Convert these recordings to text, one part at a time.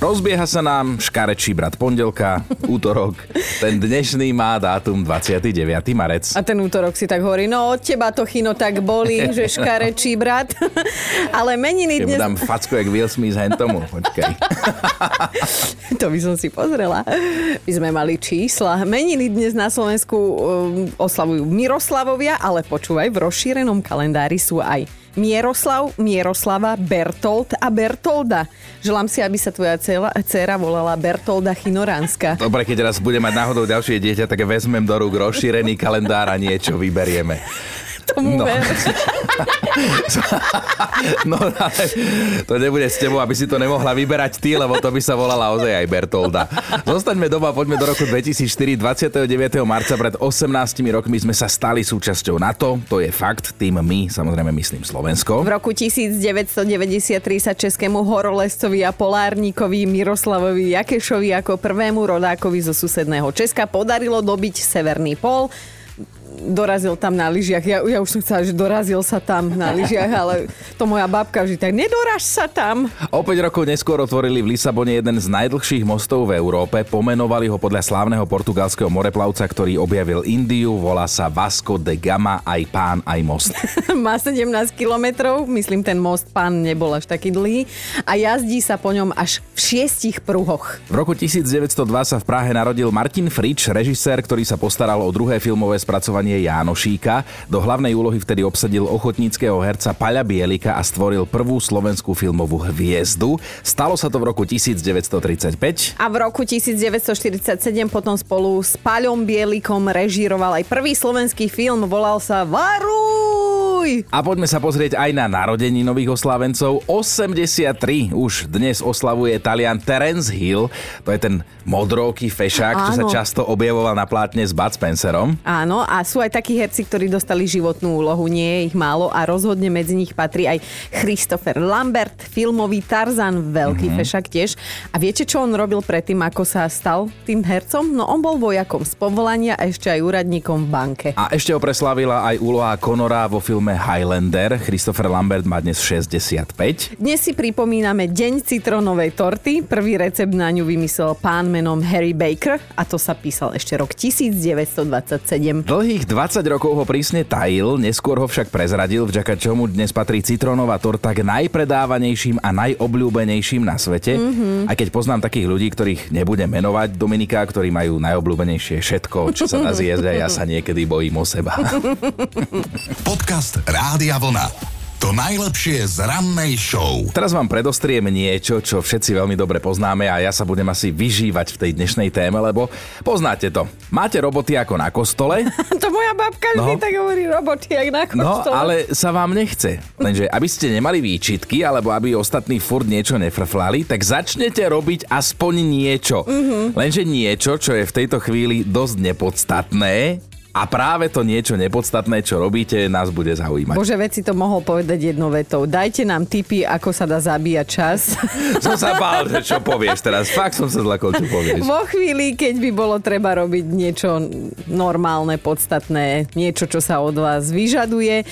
Rozbieha sa nám škarečí brat pondelka, útorok. Ten dnešný má dátum 29. marec. A ten útorok si tak hovorí, no od teba to chino tak boli, že škarečí brat. Ale meniny dnes... dám facku jak Will Smith hentomu. Počkaj. To by som si pozrela. My sme mali čísla. Meniny dnes na Slovensku um, oslavujú Miroslavovia, ale počúvaj, v rozšírenom kalendári sú aj Mieroslav, Mieroslava, Bertolt a Bertolda. Želám si, aby sa tvoja dcera volala Bertolda Chinoránska. Dobre, keď raz budem mať náhodou ďalšie dieťa, tak vezmem do rúk rozšírený kalendár a niečo vyberieme. Tomu No. ver. No ale to nebude s tebou, aby si to nemohla vyberať ty, lebo to by sa volala ozaj aj Bertolda. Zostaňme doma, poďme do roku 2004. 29. marca pred 18 rokmi sme sa stali súčasťou NATO. To je fakt, tým my, samozrejme myslím Slovensko. V roku 1993 sa českému horolezcovi a polárníkovi Miroslavovi Jakešovi ako prvému rodákovi zo susedného Česka podarilo dobiť Severný pol. Dorazil tam na lyžiach. Ja, ja už som chcela, že dorazil sa tam na lyžiach, ale to moja babka vždy tak, nedoraž sa tam. O 5 rokov neskôr otvorili v Lisabone jeden z najdlhších mostov v Európe. Pomenovali ho podľa slávneho portugalského moreplavca, ktorý objavil Indiu. Volá sa Vasco de Gama, aj pán, aj most. Má 17 kilometrov, myslím, ten most pán nebol až taký dlhý a jazdí sa po ňom až v šiestich pruhoch. V roku 1902 sa v Prahe narodil Martin Frič, režisér, ktorý sa postaral o druhé filmové spracovanie Jánošíka. Do hlavnej úlohy vtedy obsadil ochotníckého herca Paľa Bielika a stvoril prvú slovenskú filmovú hviezdu. Stalo sa to v roku 1935. A v roku 1947 potom spolu s Paľom Bielikom režíroval aj prvý slovenský film, volal sa Varuj! A poďme sa pozrieť aj na narodení nových oslávencov. 83 už dnes oslavuje Talian Terence Hill. To je ten modrovký fešák, čo sa často objavoval na plátne s Bud Spencerom. Áno, a sú aj takí herci, ktorí dostali životnú úlohu, nie je ich málo a rozhodne medzi nich patrí aj Christopher Lambert, filmový Tarzan, veľký mm-hmm. fešak tiež. A viete, čo on robil predtým, ako sa stal tým hercom? No on bol vojakom z povolania a ešte aj úradníkom v banke. A ešte ho preslávila aj úloha Conora vo filme Highlander. Christopher Lambert má dnes 65. Dnes si pripomíname Deň citronovej torty. Prvý recept na ňu vymyslel pán menom Harry Baker a to sa písal ešte rok 1927. Dlhých 20 rokov ho prísne tajil, neskôr ho však prezradil, vďaka čomu dnes patrí citronová torta k najpredávanejším a najobľúbenejším na svete. Mm-hmm. Aj keď poznám takých ľudí, ktorých nebudem menovať, Dominika, ktorí majú najobľúbenejšie všetko, čo sa a ja sa niekedy bojím o seba. Podcast Rádia Vlna. To najlepšie z rannej show. Teraz vám predostriem niečo, čo všetci veľmi dobre poznáme a ja sa budem asi vyžívať v tej dnešnej téme, lebo poznáte to. Máte roboty ako na kostole, To moja babka vždy No. tak hovorí roboty, jak na No, kostole. ale sa vám nechce. Lenže aby ste nemali výčitky, alebo aby ostatní furt niečo nefrflali, tak začnete robiť aspoň niečo. Mm-hmm. Lenže niečo, čo je v tejto chvíli dosť nepodstatné, a práve to niečo nepodstatné, čo robíte, nás bude zaujímať. Bože, veci to mohol povedať jednou vetou. Dajte nám tipy, ako sa dá zabíjať čas. Som sa bál, že čo povieš teraz. Fakt som sa zlakol, čo povieš. Vo chvíli, keď by bolo treba robiť niečo normálne, podstatné, niečo, čo sa od vás vyžaduje.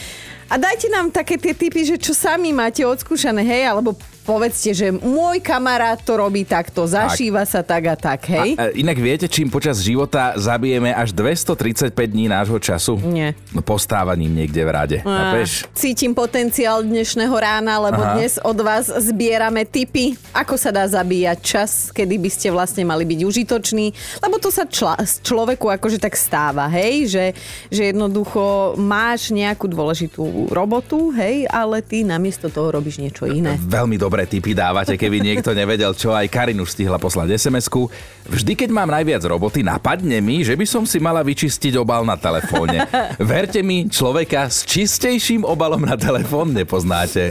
A dajte nám také tie typy, že čo sami máte odskúšané, hej, alebo povedzte, že môj kamarát to robí takto, zašíva sa tak a tak, hej? A, e, inak viete, čím počas života zabijeme až 235 dní nášho času? Nie. No postávaním niekde v rade. Chápeš? Cítim potenciál dnešného rána, lebo Aha. dnes od vás zbierame tipy, ako sa dá zabíjať čas, kedy by ste vlastne mali byť užitoční, lebo to sa čla, človeku akože tak stáva, hej, že, že jednoducho máš nejakú dôležitú robotu, hej, ale ty namiesto toho robíš niečo iné. Veľmi dobré tipy dávate, keby niekto nevedel čo. Aj Karin už stihla poslať SMS-ku. Vždy, keď mám najviac roboty, napadne mi, že by som si mala vyčistiť obal na telefóne. Verte mi, človeka s čistejším obalom na telefón nepoznáte.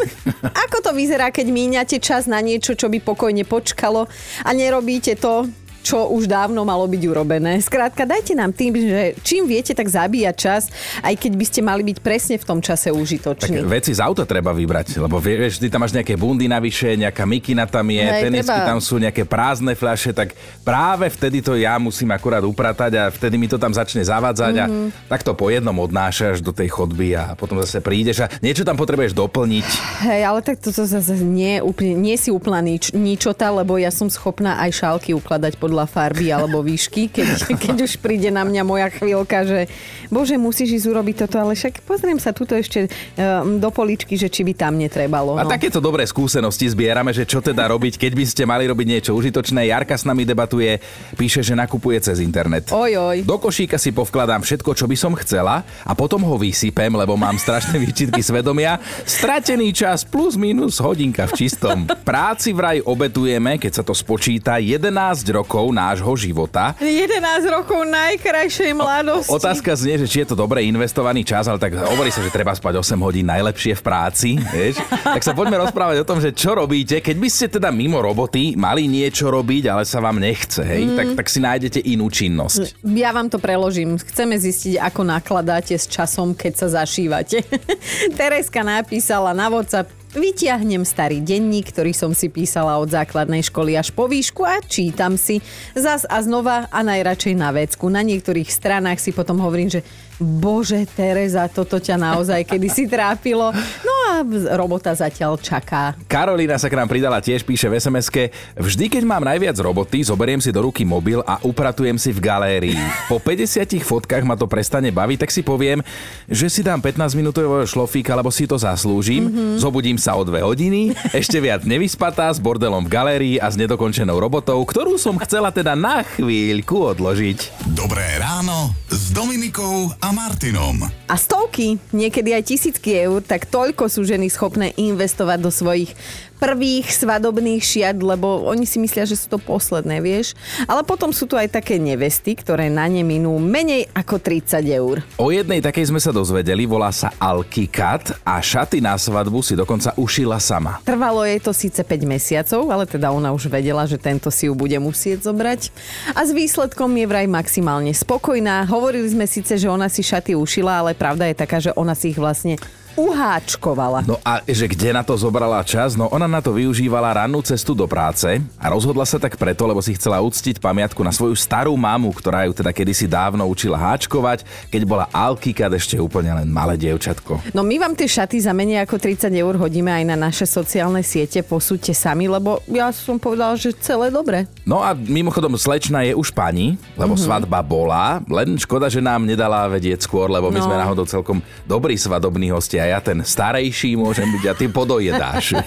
Ako to vyzerá, keď míňate čas na niečo, čo by pokojne počkalo a nerobíte to, čo už dávno malo byť urobené. Skrátka, dajte nám tým, že čím viete, tak zabíjať čas, aj keď by ste mali byť presne v tom čase Tak užitoční. veci z auta treba vybrať, lebo vieš, ty tam máš nejaké bundy navyše, nejaká mikina tam je, Hej, tenisky treba. tam sú, nejaké prázdne fľaše, tak práve vtedy to ja musím akurát upratať a vtedy mi to tam začne zavádzať Mhm. a tak to po jednom odnášaš do tej chodby a potom zase prídeš a niečo tam potrebuješ doplniť. Hej, ale tak toto zase nie, úplne, nie si úplná nič, ničota, lebo ja som schopná aj šálky ukladať podľa farby alebo výšky, keď, keď už príde na mňa moja chvíľka, že bože, musíš ísť urobiť toto, ale však pozriem sa tuto ešte um, do poličky, že či by tam netrebalo. A No. takéto dobré skúsenosti zbierame, že čo teda robiť, keď by ste mali robiť niečo užitočné. Jarka s nami debatuje, píše, že nakupuje cez internet. Oj, oj. Do košíka si povkladám všetko, čo by som chcela a potom ho vysypem, lebo mám strašné výčitky svedomia. Stratený čas plus minus hodinka v čistom. Práci vraj obetujeme, keď sa to spočíta, 11 rokov nášho života. 11 rokov najkrajšej mladosti. Otázka znie, že či je to dobre investovaný čas, ale tak hovorí sa, že treba spať 8 hodín najlepšie v práci. Vieš? Tak sa poďme rozprávať o tom, že čo robíte, keď by ste teda mimo roboty mali niečo robiť, ale sa vám nechce, hej? Mm. Tak, tak si nájdete inú činnosť. Ja vám to preložím. Chceme zistiť, ako nakladáte s časom, keď sa zašívate. Tereska napísala na WhatsApp Vytiahnem starý denník, ktorý som si písala od základnej školy až po výšku a čítam si zas a znova a najradšej na vecku. Na niektorých stranách si potom hovorím, že bože Tereza, toto ťa naozaj kedysi trápilo. No a robota zatiaľ čaká. Karolína sa k nám pridala tiež, píše v sms Vždy, keď mám najviac roboty, zoberiem si do ruky mobil a upratujem si v galérii. Po 50 fotkách ma to prestane baviť, tak si poviem, že si dám 15 minútového šlofíka, lebo si to zaslúžim. Mm-hmm. Zobudím sa o dve hodiny, ešte viac nevyspatá, s bordelom v galérii a s nedokončenou robotou, ktorú som chcela teda na chvíľku odložiť. Dobré ráno s Dominikou a Martinom. A stovky, niekedy aj tisícky eur, tak toľko sú ženy schopné investovať do svojich prvých svadobných šiat, lebo oni si myslia, že sú to posledné, vieš. Ale potom sú tu aj také nevesty, ktoré na ne minú menej ako 30 eur. O jednej takej sme sa dozvedeli, volá sa Alkikat a šaty na svadbu si dokonca ušila sama. Trvalo jej to síce 5 mesiacov, ale teda ona už vedela, že tento si ju bude musieť zobrať. A s výsledkom je vraj maximálne spokojná. Hovorili sme síce, že ona si šaty ušila, ale pravda je taká, že ona si ich vlastne uháčkovala. No a že kde na to zobrala čas? No ona na to využívala rannú cestu do práce a rozhodla sa tak preto, lebo si chcela uctiť pamiatku na svoju starú mamu, ktorá ju teda kedysi dávno učila háčkovať, keď bola Alkikat ešte úplne len malé dievčatko. No my vám tie šaty za menej ako 30 eur hodíme aj na naše sociálne siete, posúďte sami, lebo ja som povedala, že celé dobre. No a mimochodom slečna je už pani, lebo mm-hmm. svadba bola, len škoda, že nám nedala vedieť skôr, lebo my No. sme náhodou celkom dobrí svadobní hostia. Ja ten starejší môžem byť a ty podojedáš.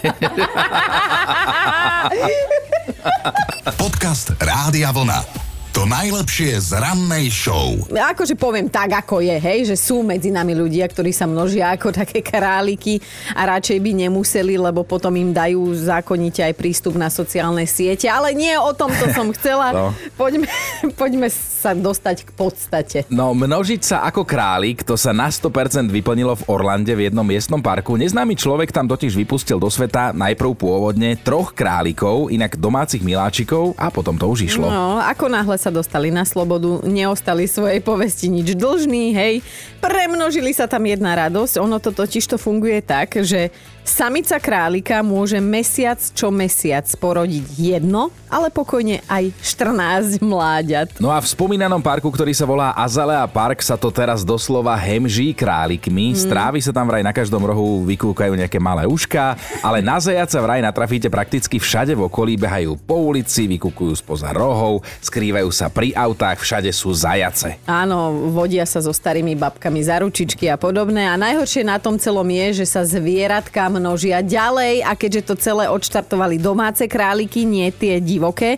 Podcast Rádia Vlna. To najlepšie z rannej show. Akože poviem tak, ako je, hej, že sú medzi nami ľudia, ktorí sa množia ako také králiky a radšej by nemuseli, lebo potom im dajú zákonite aj prístup na sociálne siete. Ale nie o tomto som chcela. No. Poďme, poďme sa dostať k podstate. No, množiť sa ako králik, to sa na 100% vyplnilo v Orlande v jednom miestnom parku. Neznámy človek tam totiž vypustil do sveta najprv pôvodne troch králikov, inak domácich miláčikov a potom to už išlo. No, ako náhle sa dostali na slobodu, neostali svojej povesti nič dlžní, hej. Premnožili sa tam jedna radosť. Ono to totiž to funguje tak, že samica králika môže mesiac čo mesiac porodiť jedno, ale pokojne aj 14 mláďat. No a v spomínanom parku, ktorý sa volá Azalea Park, sa to teraz doslova hemží králikmi. Z trávy sa tam vraj na každom rohu vykúkajú nejaké malé uška, ale na zajaca vraj natrafíte prakticky všade v okolí, behajú po ulici, vykúkujú spoza rohov, skrývajú sa pri autách, všade sú zajace. Áno, vodia sa so starými babkami za ručičky a podobné. A najhoršie na tom celom je, že sa zvieratka množia ďalej a keďže to celé odštartovali domáce králiky, nie tie divoké,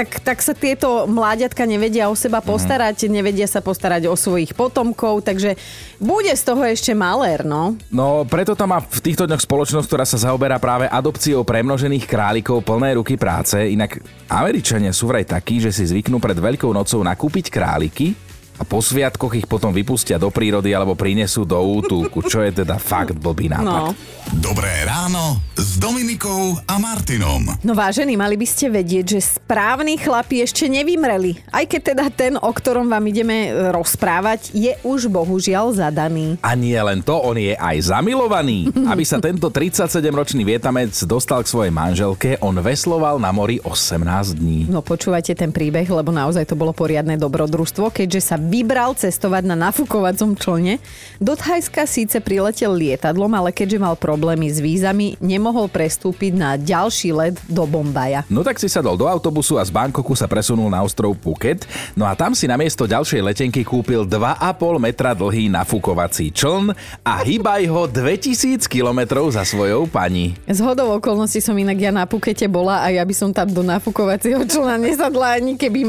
tak, tak sa tieto mláďatka nevedia o seba postarať, nevedia sa postarať o svojich potomkov, takže bude z toho ešte malér, no. No, preto tam má v týchto dňoch spoločnosť, ktorá sa zaoberá práve adopciou premnožených králikov plné ruky práce. Inak Američania sú vraj takí, že si zvyknú pred Veľkou nocou nakúpiť králiky a po sviatkoch ich potom vypustia do prírody alebo prinesú do útulku, čo je teda fakt blbý nápad. No. Dobré ráno s Dominikou a Martinom. No vážení, mali by ste vedieť, že správni chlapi ešte nevymreli. Aj keď teda ten, o ktorom vám ideme e, rozprávať, je už bohužiaľ zadaný. A nie len to, on je aj zamilovaný. Aby sa tento 37-ročný vietamec dostal k svojej manželke, on vesloval na mori 18 dní. No počúvajte ten príbeh, lebo naozaj to bolo poriadne dobrodružstvo, keďže sa vybral cestovať na nafukovacom člne. Do Thajska síce priletel lietadlom, ale keďže mal problémy s vízami, nemohol prestúpiť na ďalší let do Bombaja. No tak si sadol do autobusu a z Bangkoku sa presunul na ostrov Phuket. No a tam si na miesto ďalšej letenky kúpil 2,5 metra dlhý nafukovací čln a hýbaj ho 2000 kilometrov za svojou pani. Z hodou okolností som inak ja na Pukete bola a ja by som tam do nafukovacieho člna nesadla ani keby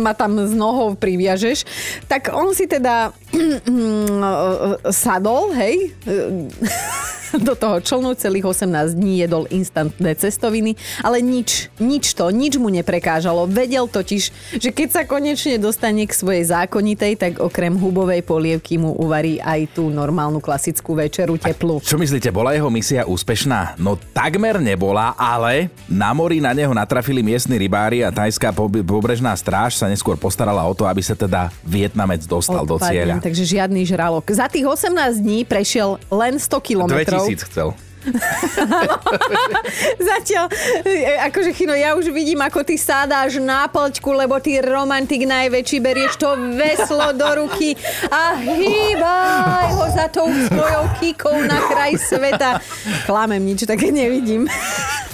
ma tam z nohou priviažeš. Tak on si teda sadol, hej, do toho člnu celých 18 dní jedol instantné cestoviny, ale nič, nič to, nič mu neprekážalo. Vedel totiž, že keď sa konečne dostane k svojej zákonitej, tak okrem hubovej polievky mu uvarí aj tú normálnu klasickú večeru teplú. Čo myslíte, bola jeho misia úspešná? No takmer nebola, ale na mori na neho natrafili miestni rybári a tajská pob- pobrežná stráž sa neskôr postarala o to, aby sa teda Vietnamec dostal do Odpadnem, cieľa. Takže žiadny žralok. Za tých 18 dní prešiel len 100 kilometrov. 2000 chcel. Zatiaľ, e, akože Chino, ja už vidím, ako ty sádáš na plťku, lebo ty romantik najväčší berieš to veslo do ruky a hýbaj ho za tou svojou kikou na kraj sveta. Klamem, nič také nevidím.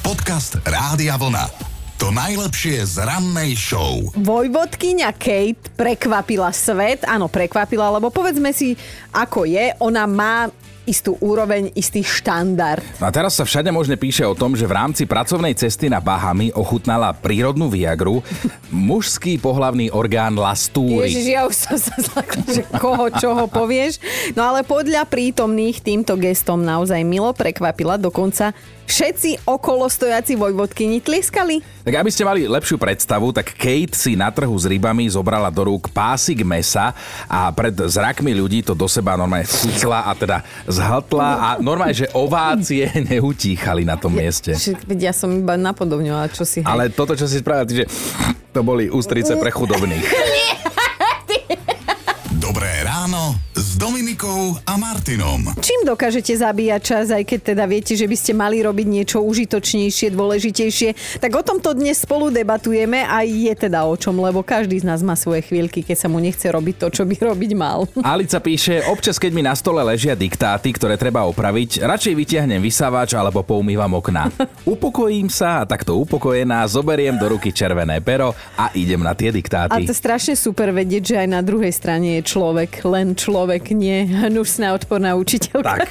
Podcast Rádia Vlna. To najlepšie z rannej show. Vojvodkyňa Kate prekvapila svet. Áno, prekvapila, lebo povedzme si, ako je. Ona má istú úroveň, istý štandard. No a teraz sa všade možne píše o tom, že v rámci pracovnej cesty na Bahamy ochutnala prírodnú viagru mužský pohlavný orgán lastúry. Ježiš, ja už som sa zlakla, že koho čoho povieš. No ale podľa prítomných týmto gestom naozaj milo prekvapila. Dokonca všetci okolo stojaci vojvodkyni tlieskali. Tak aby ste mali lepšiu predstavu, tak Kate si na trhu s rybami zobrala do rúk pásik mesa a pred zrakmi ľudí to do seba normálne vcucla a teda zhltla a normálne, že ovácie neutíchali na tom mieste. Veď Ja som iba napodobňovala, čo si... hej. Ale toto, čo si spravila, ty, že to boli ústrice pre chudobných. Dominikou a Martinom. Čím dokážete zabíjať čas, aj keď teda viete, že by ste mali robiť niečo užitočnejšie, dôležitejšie, tak o tomto dnes spolu debatujeme a je teda o čom, lebo každý z nás má svoje chvíľky, keď sa mu nechce robiť to, čo by robiť mal. Alica píše, občas keď mi na stole ležia diktáty, ktoré treba opraviť, radšej vytiahnem vysávač alebo poumývam okná. Upokojím sa a takto upokojená zoberiem do ruky červené pero a idem na tie A diktáty. to je strašne super vedieť, že aj na druhej strane je človek, len človek, nie hnusná odporná učiteľka. Tak.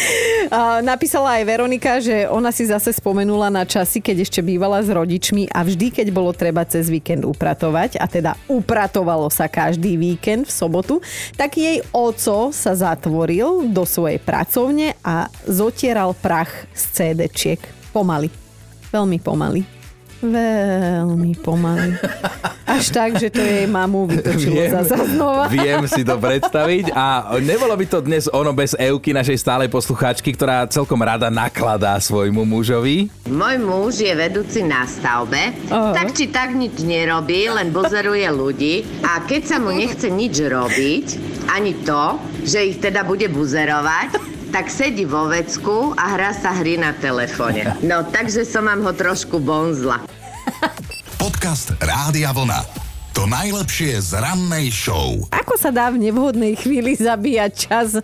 Napísala aj Veronika, že ona si zase spomenula na časy, keď ešte bývala s rodičmi a vždy, keď bolo treba cez víkend upratovať, a teda upratovalo sa každý víkend v sobotu, tak jej oco sa zatvoril do svojej pracovne a zotieral prach z CD-čiek. Pomaly. Veľmi pomaly. Veľmi pomaly. Až tak, že to jej mamu vytočilo zasa znova. viem si to predstaviť a nebolo by to dnes ono bez Euky, našej stálej poslucháčky, ktorá celkom rada nakladá svojmu mužovi. Môj muž je vedúci na stavbe, Aha. tak či tak nič nerobí, len bozeruje ľudí a keď sa mu nechce nič robiť, ani to, že ich teda bude buzerovať, tak sedí vo vecku a hrá sa hry na telefóne. No, takže som vám ho trošku bonzla. Podcast Rádia Vlna. To najlepšie z rannej show. Ako sa dá v nevhodnej chvíli zabíjať čas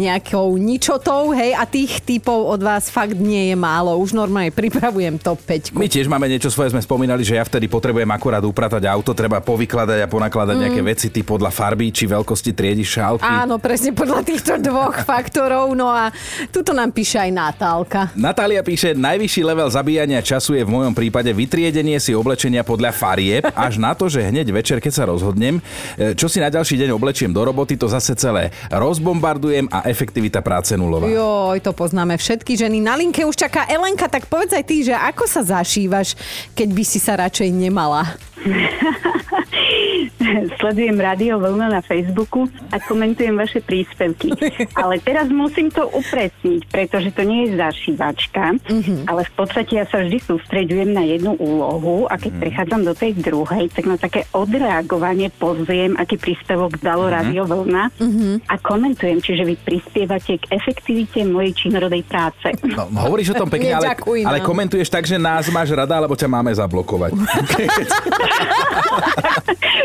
nejakou ničotou, hej, a tých typov od vás fakt nie je málo. Už normálne pripravujem top 5. My tiež máme niečo svoje, sme spomínali, že ja vtedy potrebujem akurát upratať auto, treba povykladať a ponakladať mm. nejaké veci, ty podľa farby či veľkosti triedy šálky. Áno, presne podľa týchto dvoch faktorov. No a tuto nám píše aj Natálka. Natália píše, najvyšší level zabíjania času je v mojom prípade vytriedenie si oblečenia podľa farieb, až na to, že hneď večer, keď sa rozhodnem, e, čo si na ďalší deň oblečiem do roboty, to zase celé rozbombardujem a efektivita práce nulová. Joj, to poznáme všetky ženy. Na linke už čaká Elenka, tak povedz aj ty, že ako sa zašívaš, keď by si sa radšej nemala. sledujem rádio Vlna na Facebooku a komentujem vaše príspevky. Ale teraz musím to upresniť, pretože to nie je zašívačka, mm-hmm. ale v podstate ja sa vždy sústreďujem na jednu úlohu a keď mm-hmm. prechádzam do tej druhej, tak na také odreagovanie pozriem, aký príspevok dalo mm-hmm. rádio Vlna mm-hmm. a komentujem, čiže vy prispievate k efektivite mojej činorodej práce. No, hovoríš o tom pekne, ale, ale komentuješ tak, že nás máš rada, alebo ťa máme zablokovať.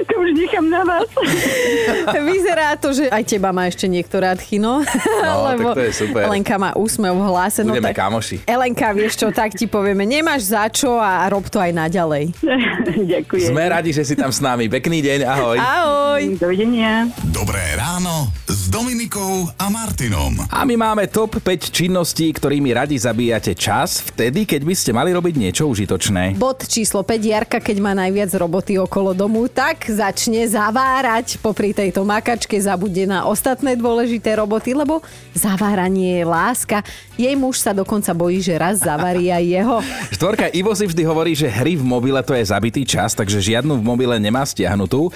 to už nechám na vás. Vyzerá to, že aj teba má ešte niekto rád chino. No, lebo tak to je super. Elenka má úsmev v hlase. No Budeme no, tak... kamoši. Elenka, vieš čo, tak ti povieme, nemáš za čo a rob to aj naďalej. Ďakujem. Sme radi, že si tam s nami. Pekný deň, ahoj. Ahoj. Dovidenia. Dobré ráno s Dominikou a Martinom. A my máme top 5 činností, ktorými radi zabíjate čas, vtedy, keď by ste mali robiť niečo užitočné. Bod číslo 5. Jarka, keď má najviac roboty okolo domu, tak začne zavárať. Popri tejto makačke zabude na ostatné dôležité roboty, lebo zaváranie je láska. Jej muž sa dokonca bojí, že raz zavarí aj jeho. Štvorka Ivo si vždy hovorí, že hry v mobile to je zabitý čas, takže žiadnu v mobile nemá stiahnutú.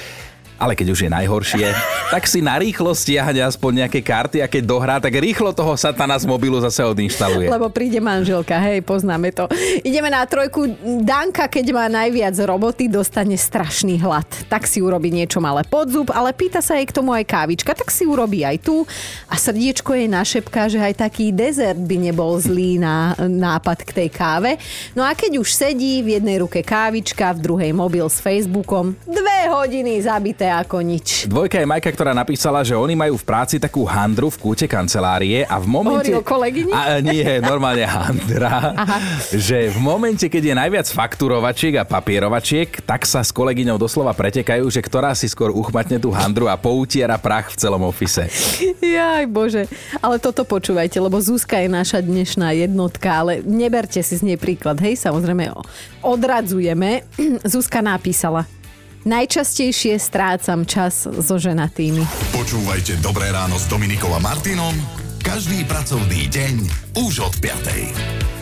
Ale keď už je najhoršie, tak si na rýchlo stiahne aspoň nejaké karty a keď dohrá, tak rýchlo toho satana z mobilu zase odinštaluje. Lebo príde manželka, hej, poznáme to. Ideme na trojku. Danka, keď má najviac roboty, dostane strašný hlad. Tak si urobí niečo malé pod zub, ale pýta sa jej k tomu aj kávička, tak si urobí aj tu. A srdiečko jej našepká, že aj taký dezert by nebol zlý na nápad k tej káve. No a keď už sedí, v jednej ruke kávička, v druhej mobil s Facebookom, dve hodiny zabité čisté ako nič. Dvojka je Majka, ktorá napísala, že oni majú v práci takú handru v kúte kancelárie a v momente... Hovorí o kolegyni? A, nie, normálne handra. Aha. Že v momente, keď je najviac fakturovačiek a papierovačiek, tak sa s kolegyňou doslova pretekajú, že ktorá si skôr uchmatne tú handru a poutiera prach v celom ofise. Jaj, bože. Ale toto počúvajte, lebo Zuzka je naša dnešná jednotka, ale neberte si z nej príklad. Hej, samozrejme, odradzujeme. Zuzka napísala. Najčastejšie strácam čas so ženatými. Počúvajte Dobré ráno s Dominikom a Martinom každý pracovný deň už od 5.